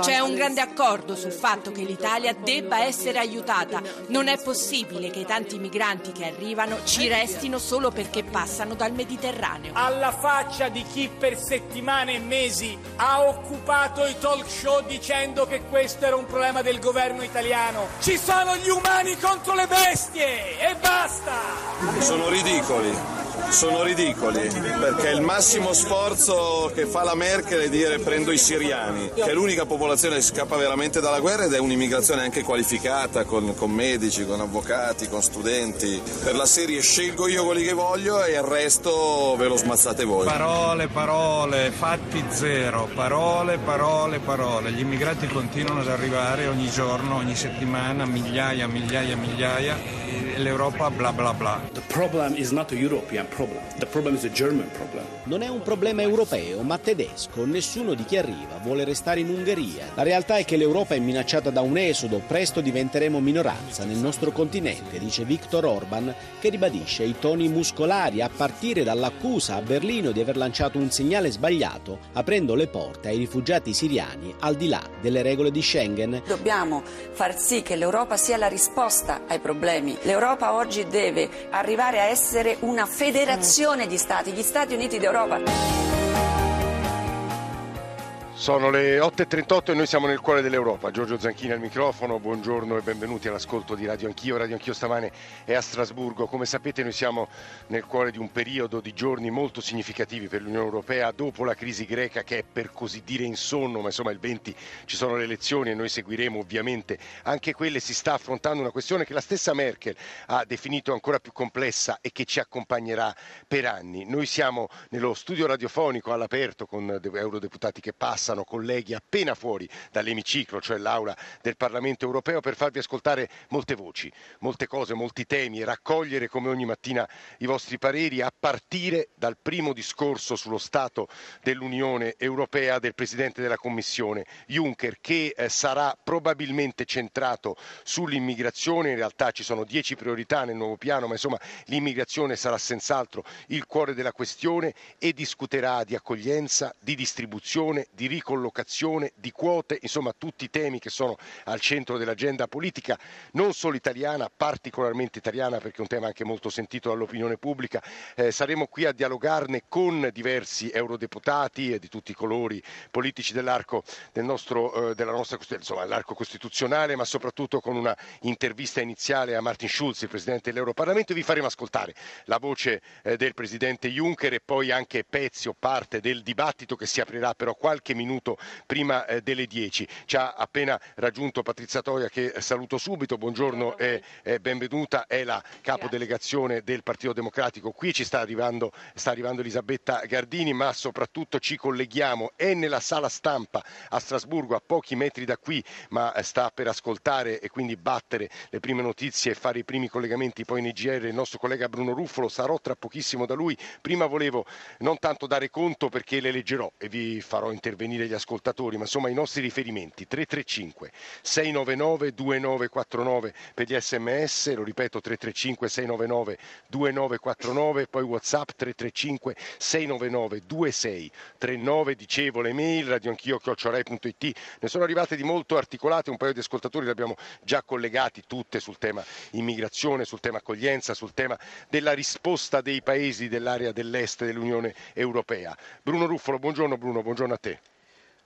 C'è un grande accordo sul fatto che l'Italia debba essere aiutata. Non è possibile che i tanti migranti che arrivano ci restino solo perché passano dal Mediterraneo. alla faccia di chi per settimane e mesi ha occupato i talk show dicendo che questo era un problema del governo italiano. Ci sono gli umani contro le bestie e basta! Sono ridicoli, sono ridicoli, perché il massimo sforzo che fa la Merkel è dire prendo i siriani, che è l'unica popolazione che scappa veramente dalla guerra ed è un'immigrazione anche qualificata, con, con medici, con avvocati, con studenti. Per la serie scelgo io quelli che voglio e il resto ve lo smazzate voi. Parole, parole, fatti zero, parole, parole, parole. Gli immigrati continuano ad arrivare ogni giorno, ogni settimana, migliaia, migliaia, migliaia l'Europa bla bla bla. The problem is not a European problem. The problem is a German problem. Non è un problema europeo, ma tedesco. Nessuno di chi arriva vuole restare in Ungheria. La realtà è che l'Europa è minacciata da un esodo. Presto diventeremo minoranza nel nostro continente, dice Viktor Orban, che ribadisce i toni muscolari a partire dall'accusa a Berlino di aver lanciato un segnale sbagliato, aprendo le porte ai rifugiati siriani al di là delle regole di Schengen. Dobbiamo far sì che l'Europa sia la risposta ai problemi. L'Europa oggi deve arrivare a essere una federazione di Stati, gli Stati Uniti d'Europa. Sono le 8.38 e noi siamo nel cuore dell'Europa. Giorgio Zanchini al microfono, buongiorno e benvenuti all'ascolto di Radio Anch'io. Radio Anch'io stamane è a Strasburgo. Come sapete noi siamo nel cuore di un periodo di giorni molto significativi per l'Unione Europea dopo la crisi greca che è per così dire in sonno, ma insomma il 20 ci sono le elezioni e noi seguiremo ovviamente anche quelle. Si sta affrontando una questione che la stessa Merkel ha definito ancora più complessa e che ci accompagnerà per anni. Noi siamo nello studio radiofonico all'aperto con eurodeputati che passano colleghi appena fuori dall'emiciclo, cioè l'aula del Parlamento europeo, per farvi ascoltare molte voci, molte cose, molti temi e raccogliere come ogni mattina i vostri pareri a partire dal primo discorso sullo Stato dell'Unione Europea del Presidente della Commissione Juncker, che eh, sarà probabilmente centrato sull'immigrazione. In realtà ci sono dieci priorità nel nuovo piano, ma insomma l'immigrazione sarà senz'altro il cuore della questione e discuterà di accoglienza, di distribuzione, di ricollocazione, di quote, insomma tutti i temi che sono al centro dell'agenda politica, non solo italiana, particolarmente italiana perché è un tema anche molto sentito dall'opinione pubblica. Eh, saremo qui a dialogarne con diversi eurodeputati e di tutti i colori politici dell'arco del nostro, eh, della nostra insomma, l'arco costituzionale, ma soprattutto con una intervista iniziale a Martin Schulz, il Presidente dell'Europarlamento, e vi faremo ascoltare la voce eh, del Presidente Juncker e poi anche pezzi o parte del dibattito che si aprirà però qualche minuto prima eh, delle 10. Ci ha appena raggiunto Patrizia Toia che saluto subito, buongiorno e benvenuta, è la capodelegazione del Partito Democratico. Qui ci sta arrivando, sta arrivando Elisabetta Gardini, ma soprattutto ci colleghiamo, è nella sala stampa a Strasburgo, a pochi metri da qui, ma sta per ascoltare e quindi battere le prime notizie e fare i primi collegamenti poi in IGR il nostro collega Bruno Ruffolo, sarò tra pochissimo da lui. Prima volevo non tanto dare conto perché le leggerò e vi farò intervenire gli ascoltatori, ma insomma i nostri riferimenti 335 699 2949 per gli sms, lo ripeto 335 699 2949, poi WhatsApp 335 699 2639, dicevo le mail radioanchio chiocciorai.it, ne sono arrivate di molto articolate, un paio di ascoltatori li abbiamo già collegati tutte sul tema immigrazione, sul tema accoglienza, sul tema della risposta dei paesi dell'area dell'est dell'Unione Europea. Bruno Ruffolo, buongiorno Bruno, buongiorno a te.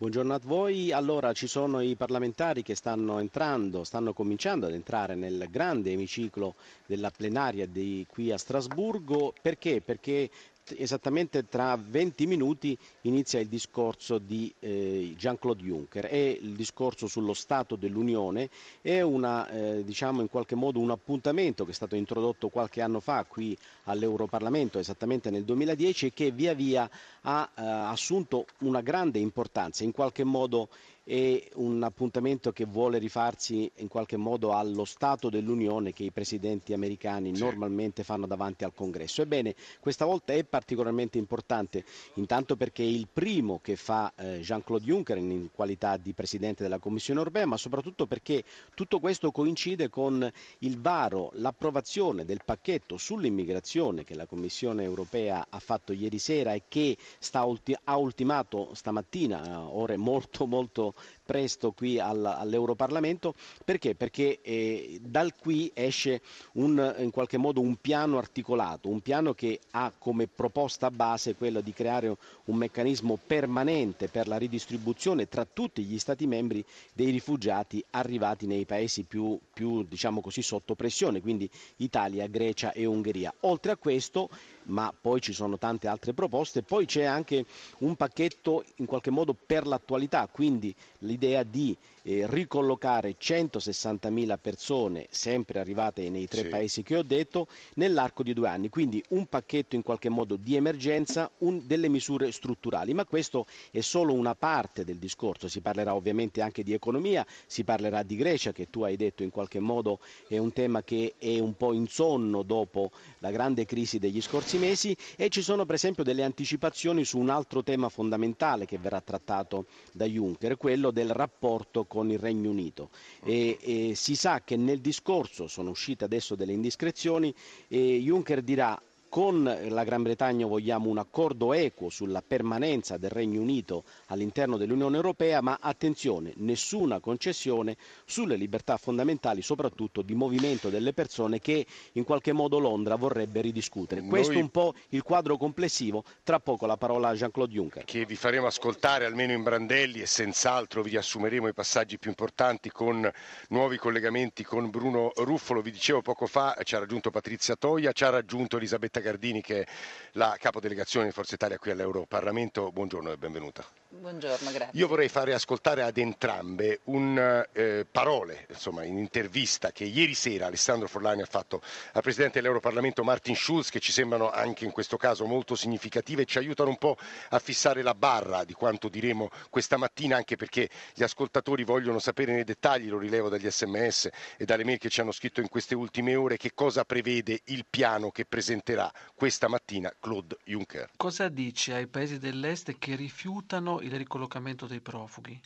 Buongiorno a voi. Allora ci sono i parlamentari che stanno entrando, stanno cominciando ad entrare nel grande emiciclo della plenaria di qui a Strasburgo. Perché? Perché esattamente tra 20 minuti inizia il discorso di eh, Jean-Claude Juncker. È il discorso sullo Stato dell'Unione, è una, eh, diciamo in qualche modo un appuntamento che è stato introdotto qualche anno fa qui all'Europarlamento, esattamente nel 2010, e che via via ha eh, assunto una grande importanza, in qualche modo è un appuntamento che vuole rifarsi in qualche modo allo Stato dell'Unione che i presidenti americani sì. normalmente fanno davanti al Congresso. Ebbene, questa volta è particolarmente importante, intanto perché è il primo che fa eh, Jean-Claude Juncker in qualità di Presidente della Commissione europea, ma soprattutto perché tutto questo coincide con il varo, l'approvazione del pacchetto sull'immigrazione che la Commissione europea ha fatto ieri sera e che ulti- ha ultimato stamattina a ore molto molto presto qui al, all'Europarlamento. Perché? Perché eh, dal qui esce un, in qualche modo un piano articolato, un piano che ha come proposta base quella di creare un meccanismo permanente per la ridistribuzione tra tutti gli Stati membri dei rifugiati arrivati nei paesi più, più diciamo così, sotto pressione, quindi Italia, Grecia e Ungheria. Oltre a questo ma poi ci sono tante altre proposte. Poi c'è anche un pacchetto in qualche modo per l'attualità, quindi l'idea di eh, ricollocare 160.000 persone, sempre arrivate nei tre sì. paesi che ho detto, nell'arco di due anni. Quindi un pacchetto in qualche modo di emergenza, un, delle misure strutturali. Ma questo è solo una parte del discorso. Si parlerà ovviamente anche di economia, si parlerà di Grecia, che tu hai detto in qualche modo è un tema che è un po' insonno dopo la grande crisi degli scorsi mesi e ci sono per esempio delle anticipazioni su un altro tema fondamentale che verrà trattato da Juncker, quello del rapporto con il Regno Unito. E, e si sa che nel discorso, sono uscite adesso delle indiscrezioni, e Juncker dirà con la Gran Bretagna vogliamo un accordo equo sulla permanenza del Regno Unito all'interno dell'Unione Europea, ma attenzione, nessuna concessione sulle libertà fondamentali, soprattutto di movimento delle persone che in qualche modo Londra vorrebbe ridiscutere. Noi... Questo è un po' il quadro complessivo, tra poco la parola a Jean-Claude Juncker. Che vi faremo ascoltare almeno in brandelli e senz'altro vi riassumeremo i passaggi più importanti con nuovi collegamenti con Bruno Ruffolo. Vi dicevo poco fa, ci ha raggiunto Patrizia Toia, ci ha raggiunto Elisabetta Gardini che è la capodelegazione di Forza Italia qui all'Europarlamento. Buongiorno e benvenuta. Buongiorno, grazie. Io vorrei fare ascoltare ad entrambe un, eh, parole insomma, in intervista che ieri sera Alessandro Forlani ha fatto al Presidente dell'Europarlamento Martin Schulz che ci sembrano anche in questo caso molto significative e ci aiutano un po' a fissare la barra di quanto diremo questa mattina anche perché gli ascoltatori vogliono sapere nei dettagli, lo rilevo dagli sms e dalle mail che ci hanno scritto in queste ultime ore, che cosa prevede il piano che presenterà questa mattina Claude Juncker. Cosa dice ai paesi dell'est che rifiutano il ricollocamento dei profughi?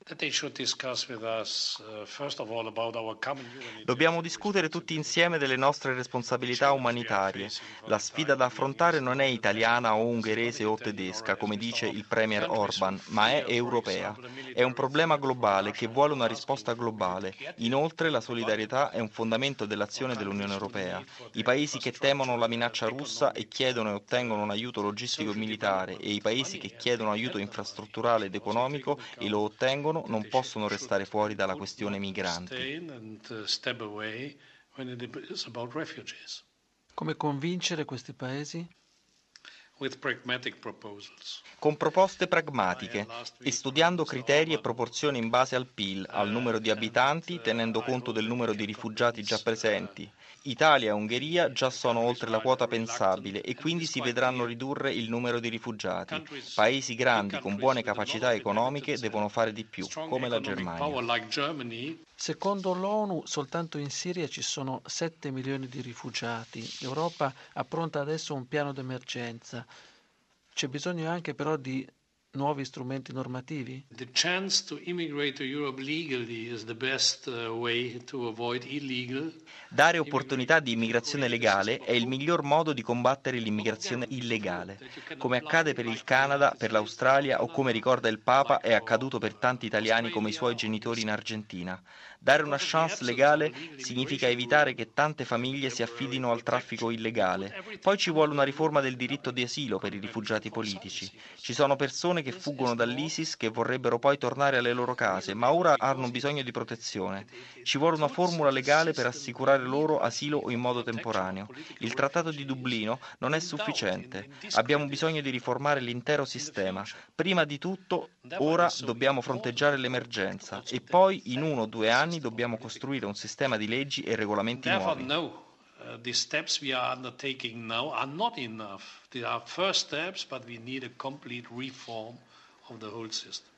Dobbiamo discutere tutti insieme delle nostre responsabilità umanitarie. La sfida da affrontare non è italiana o ungherese o tedesca, come dice il Premier Orban, ma è europea. È un problema globale che vuole una risposta globale. Inoltre la solidarietà è un fondamento dell'azione dell'Unione Europea. I paesi che temono la minaccia russa e chiedono e ottengono un aiuto logistico e militare e i paesi che chiedono aiuto infrastrutturale ed economico e lo ottengono non possono restare fuori dalla questione migranti. Come convincere questi paesi? Con proposte pragmatiche e studiando criteri e proporzioni in base al PIL, al numero di abitanti, tenendo conto del numero di rifugiati già presenti. Italia e Ungheria già sono oltre la quota pensabile e quindi si vedranno ridurre il numero di rifugiati. Paesi grandi con buone capacità economiche devono fare di più, come la Germania. Secondo l'ONU soltanto in Siria ci sono 7 milioni di rifugiati. L'Europa appronta adesso un piano d'emergenza. C'è bisogno anche però di nuovi strumenti normativi? The chance to immigrate to Europe legally is the best uh, way to avoid illegal. Dare opportunità di immigrazione legale è il miglior modo di combattere l'immigrazione illegale. Come accade per il Canada, per l'Australia o come ricorda il Papa è accaduto per tanti italiani come i suoi genitori in Argentina. Dare una chance legale significa evitare che tante famiglie si affidino al traffico illegale. Poi ci vuole una riforma del diritto di asilo per i rifugiati politici. Ci sono persone che fuggono dall'ISIS che vorrebbero poi tornare alle loro case, ma ora hanno bisogno di protezione. Ci vuole una formula legale per assicurare loro asilo in modo temporaneo. Il Trattato di Dublino non è sufficiente. Abbiamo bisogno di riformare l'intero sistema. Prima di tutto, ora dobbiamo fronteggiare l'emergenza e poi in uno o due anni anni dobbiamo costruire un sistema di leggi e regolamenti nuovi. Uh, the steps we are undertaking now are not enough. They are first steps, but we need a complete reform of the whole system.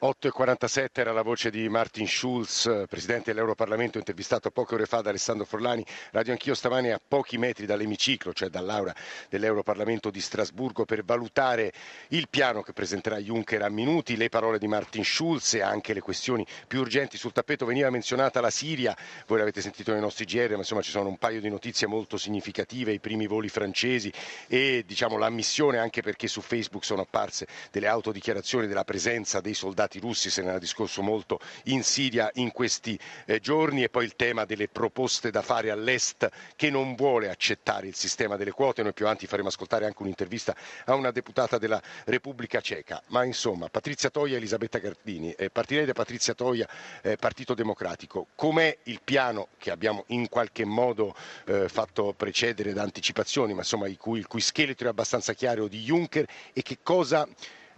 8.47 era la voce di Martin Schulz, presidente dell'Europarlamento, intervistato poche ore fa da Alessandro Forlani. Radio Anch'io stamani a pochi metri dall'emiciclo, cioè dall'aula dell'Europarlamento di Strasburgo, per valutare il piano che presenterà Juncker a minuti, le parole di Martin Schulz e anche le questioni più urgenti sul tappeto. Veniva menzionata la Siria, voi l'avete sentito nei nostri GR, ma insomma ci sono un paio di notizie molto significative, i primi voli francesi e diciamo l'ammissione, anche perché su Facebook sono apparse delle autodichiarazioni della presenza dei soldati soldati russi, se ne era discorso molto in Siria in questi eh, giorni e poi il tema delle proposte da fare all'Est che non vuole accettare il sistema delle quote. Noi più avanti faremo ascoltare anche un'intervista a una deputata della Repubblica Ceca. Ma insomma, Patrizia Toia e Elisabetta Gardini. Eh, partirei da Patrizia Toia, eh, Partito Democratico. Com'è il piano che abbiamo in qualche modo eh, fatto precedere da anticipazioni, ma insomma il cui, il cui scheletro è abbastanza chiaro di Juncker e che cosa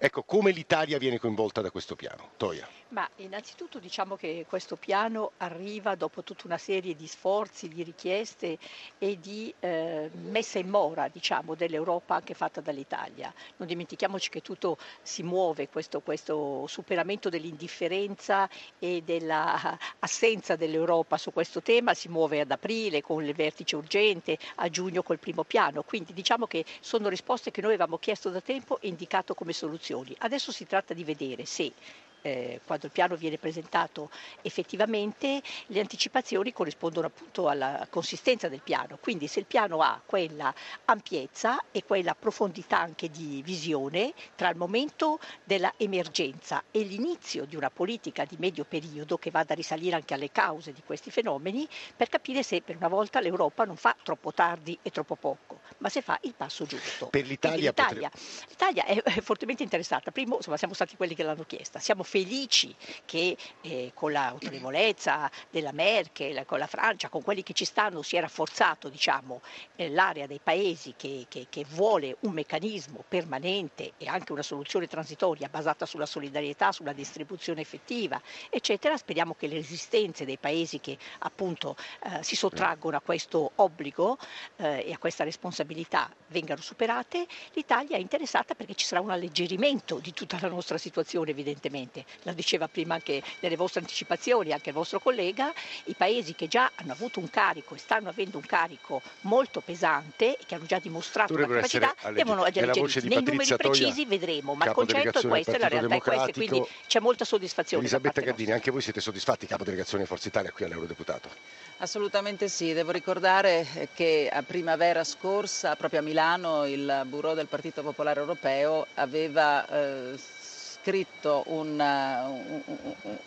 Ecco, come l'Italia viene coinvolta da questo piano? Toia. Ma innanzitutto diciamo che questo piano arriva dopo tutta una serie di sforzi, di richieste e di eh, messa in mora diciamo, dell'Europa anche fatta dall'Italia. Non dimentichiamoci che tutto si muove, questo, questo superamento dell'indifferenza e dell'assenza dell'Europa su questo tema si muove ad aprile con il vertice urgente, a giugno col primo piano. Quindi diciamo che sono risposte che noi avevamo chiesto da tempo e indicato come soluzioni. Adesso si tratta di vedere se eh, quando il piano viene presentato effettivamente le anticipazioni corrispondono appunto alla consistenza del piano, quindi se il piano ha quella ampiezza e quella profondità anche di visione tra il momento della emergenza e l'inizio di una politica di medio periodo che vada a risalire anche alle cause di questi fenomeni per capire se per una volta l'Europa non fa troppo tardi e troppo poco, ma se fa il passo giusto. Per l'Italia, l'Italia, potre... l'Italia è, è fortemente interessata, primo insomma, siamo stati quelli che l'hanno chiesta, siamo felici che eh, con l'autorevolezza della Merkel, con la Francia, con quelli che ci stanno, si è rafforzato diciamo, l'area dei paesi che, che, che vuole un meccanismo permanente e anche una soluzione transitoria basata sulla solidarietà, sulla distribuzione effettiva, eccetera. Speriamo che le resistenze dei paesi che appunto eh, si sottraggono a questo obbligo eh, e a questa responsabilità vengano superate. L'Italia è interessata perché ci sarà un alleggerimento di tutta la nostra situazione evidentemente anche, lo diceva prima anche nelle vostre anticipazioni, anche il vostro collega, i paesi che già hanno avuto un carico e stanno avendo un carico molto pesante e che hanno già dimostrato la capacità, devono alleggeriti. Nei numeri precisi vedremo, ma il concetto è questo e la realtà è questa, quindi c'è molta soddisfazione. Elisabetta Gardini, anche voi siete soddisfatti, capo delegazione Forza Italia qui all'Eurodeputato? Assolutamente sì, devo ricordare che a primavera scorsa, proprio a Milano, il Bureau del Partito Popolare Europeo aveva eh, scritto una,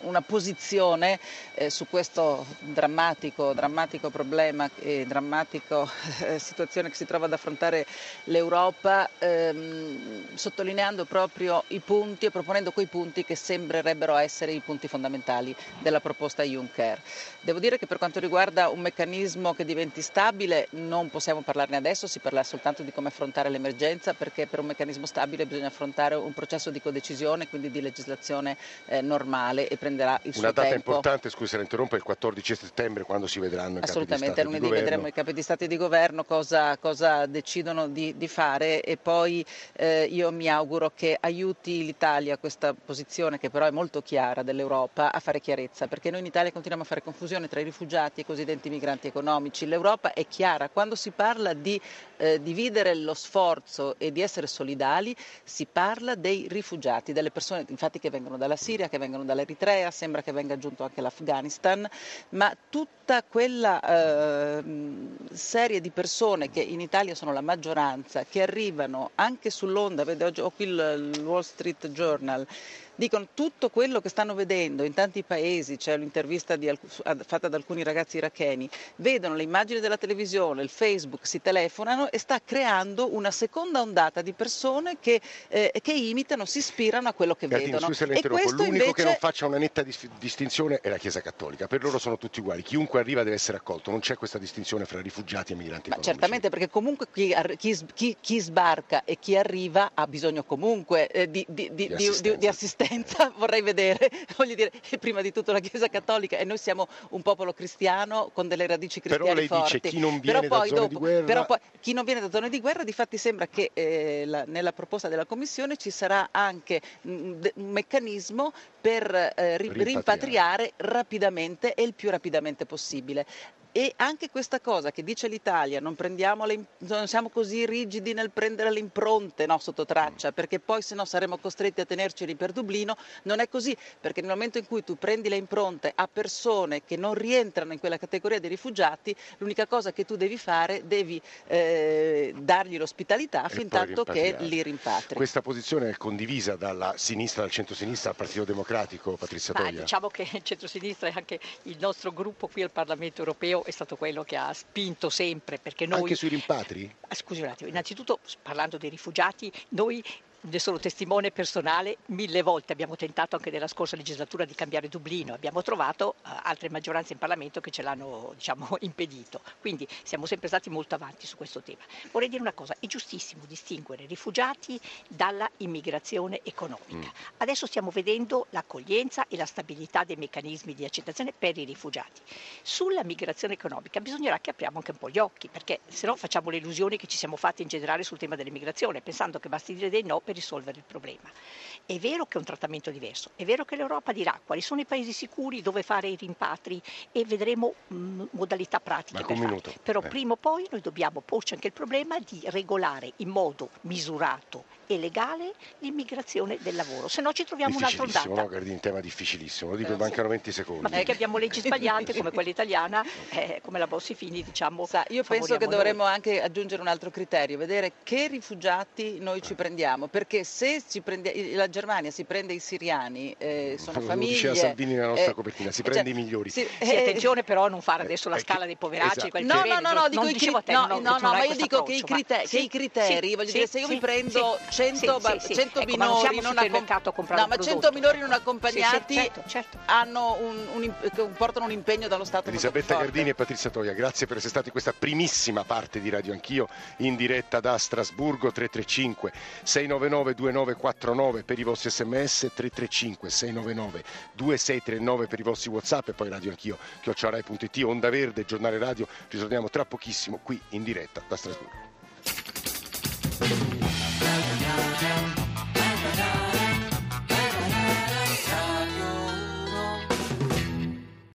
una posizione eh, su questo drammatico, drammatico problema e drammatica eh, situazione che si trova ad affrontare l'Europa, ehm, sottolineando proprio i punti e proponendo quei punti che sembrerebbero essere i punti fondamentali della proposta Juncker. Devo dire che per quanto riguarda un meccanismo che diventi stabile non possiamo parlarne adesso, si parla soltanto di come affrontare l'emergenza perché per un meccanismo stabile bisogna affrontare un processo di codecisione e quindi di legislazione eh, normale e prenderà il Una suo tempo. Una data importante, scusi se la interrompo, è il 14 settembre quando si vedranno i Assolutamente, capi di lunedì vedremo i capi di Stato e di Governo cosa, cosa decidono di, di, fare e poi eh, io mi auguro che aiuti l'Italia questa posizione che però è molto chiara dell'Europa a fare chiarezza perché noi in Italia continuiamo a fare confusione tra i rifugiati e i cosiddetti migranti economici. L'Europa è chiara, quando si parla di eh, dividere lo sforzo e di essere solidali si parla dei rifugiati, delle persone infatti che vengono dalla Siria, che vengono dall'Eritrea, sembra che venga aggiunto anche l'Afghanistan, ma tutta quella eh, serie di persone che in Italia sono la maggioranza, che arrivano anche sull'onda, vede oggi ho qui il Wall Street Journal, dicono tutto quello che stanno vedendo in tanti paesi, c'è l'intervista di, fatta da alcuni ragazzi iracheni, vedono le immagini della televisione, il Facebook, si telefonano e sta creando una seconda ondata di persone che, eh, che imitano, si ispirano a quello che Gardini, vedono. Scusa, e l'unico invece... che non faccia una netta dis- distinzione è la Chiesa Cattolica, per loro sono tutti uguali, chiunque arriva deve essere accolto, non c'è questa distinzione fra rifugiati e migranti. Ma certamente perché comunque chi, chi, chi, chi, sbarca e chi arriva ha bisogno comunque eh, di, di, di, di assistenza resistenza, vorrei vedere, voglio dire, prima di tutto la Chiesa Cattolica e noi siamo un popolo cristiano con delle radici cristiane Però lei forti. dice chi non viene però poi da zone dopo, di guerra... però poi chi non viene da zone di guerra, difatti sembra che eh, la- nella proposta della Commissione ci sarà anche mm, de- un meccanismo per eh, ri- Rimpatriare. rimpatriare rapidamente e il più rapidamente possibile. E anche questa cosa che dice l'Italia, non, prendiamo le non siamo così rigidi nel prendere le impronte no, sotto traccia, perché poi se no saremo costretti a tenerceli per Dublino, non è così, perché nel momento in cui tu prendi le impronte a persone che non rientrano in quella categoria dei rifugiati, l'unica cosa che tu devi fare, devi eh, dargli l'ospitalità fin tanto che li rimpatri. Questa posizione è condivisa dalla sinistra, dal centro-sinistra, al Partito Democratico, Patrizia Ma Toia? diciamo che il centrosinistra e anche il nostro gruppo qui al Parlamento europeo è stato quello che ha spinto sempre perché noi Anche sui rimpatri? Ah, Scusi un attimo, innanzitutto parlando dei rifugiati, noi ne sono testimone personale, mille volte abbiamo tentato anche nella scorsa legislatura di cambiare Dublino, abbiamo trovato eh, altre maggioranze in Parlamento che ce l'hanno diciamo, impedito, quindi siamo sempre stati molto avanti su questo tema. Vorrei dire una cosa, è giustissimo distinguere rifugiati dalla immigrazione economica. Adesso stiamo vedendo l'accoglienza e la stabilità dei meccanismi di accettazione per i rifugiati. Sulla migrazione economica bisognerà che apriamo anche un po' gli occhi, perché se no facciamo le illusioni che ci siamo fatti in generale sul tema dell'immigrazione, pensando che basti dire dei no per risolvere il problema. È vero che è un trattamento diverso, è vero che l'Europa dirà quali sono i paesi sicuri dove fare i rimpatri e vedremo mh, modalità pratiche per un minuto. Però Eh. prima o poi noi dobbiamo porci anche il problema di regolare in modo misurato e legale l'immigrazione del lavoro, se no ci troviamo un'altra Difficilissimo, ondata. no? Gardini, tema difficilissimo. Lo dico, Eh, mancano 20 secondi. Ma perché abbiamo leggi sbagliate come quella italiana, eh, come la Bossi-Fini, diciamo. Sa, io penso che favoriamo noi. dovremmo anche aggiungere un altro criterio, vedere che rifugiati noi ci prendiamo, perché se ci la Germania si prende i siriani, eh, sono Lo famiglie... diceva Salvini nella nostra eh, copertina, si cioè, prende i migliori. sì, Sì, eh, attenzione però a non fare adesso la eh, scala dei poveracci. esatto. No, no, no, no, non dico i dicevo a te, cri- no, no, no, ma io dico che i, approccio, ma- crite- che i criteri, sì, voglio sì, dire, se io mi prendo sì, 100, sì, ba- sì, sì. 100 Ecco, minori non al supermercato a comprare no, un ma prodotto. 100 minori non Sì, sì, accompagnati certo, certo. hanno un, impegno dallo Stato Elisabetta. Gardini e Patrizia Toia, grazie per essere stati in questa primissima parte di Radio Anch'io in diretta da Strasburgo 335 699 2949 per i vostri sms 335 699 2639 per i vostri whatsapp e poi Radio Anch'io chiocciorai.it Onda Verde, giornale radio, ci torniamo tra pochissimo qui in diretta da Strasburgo.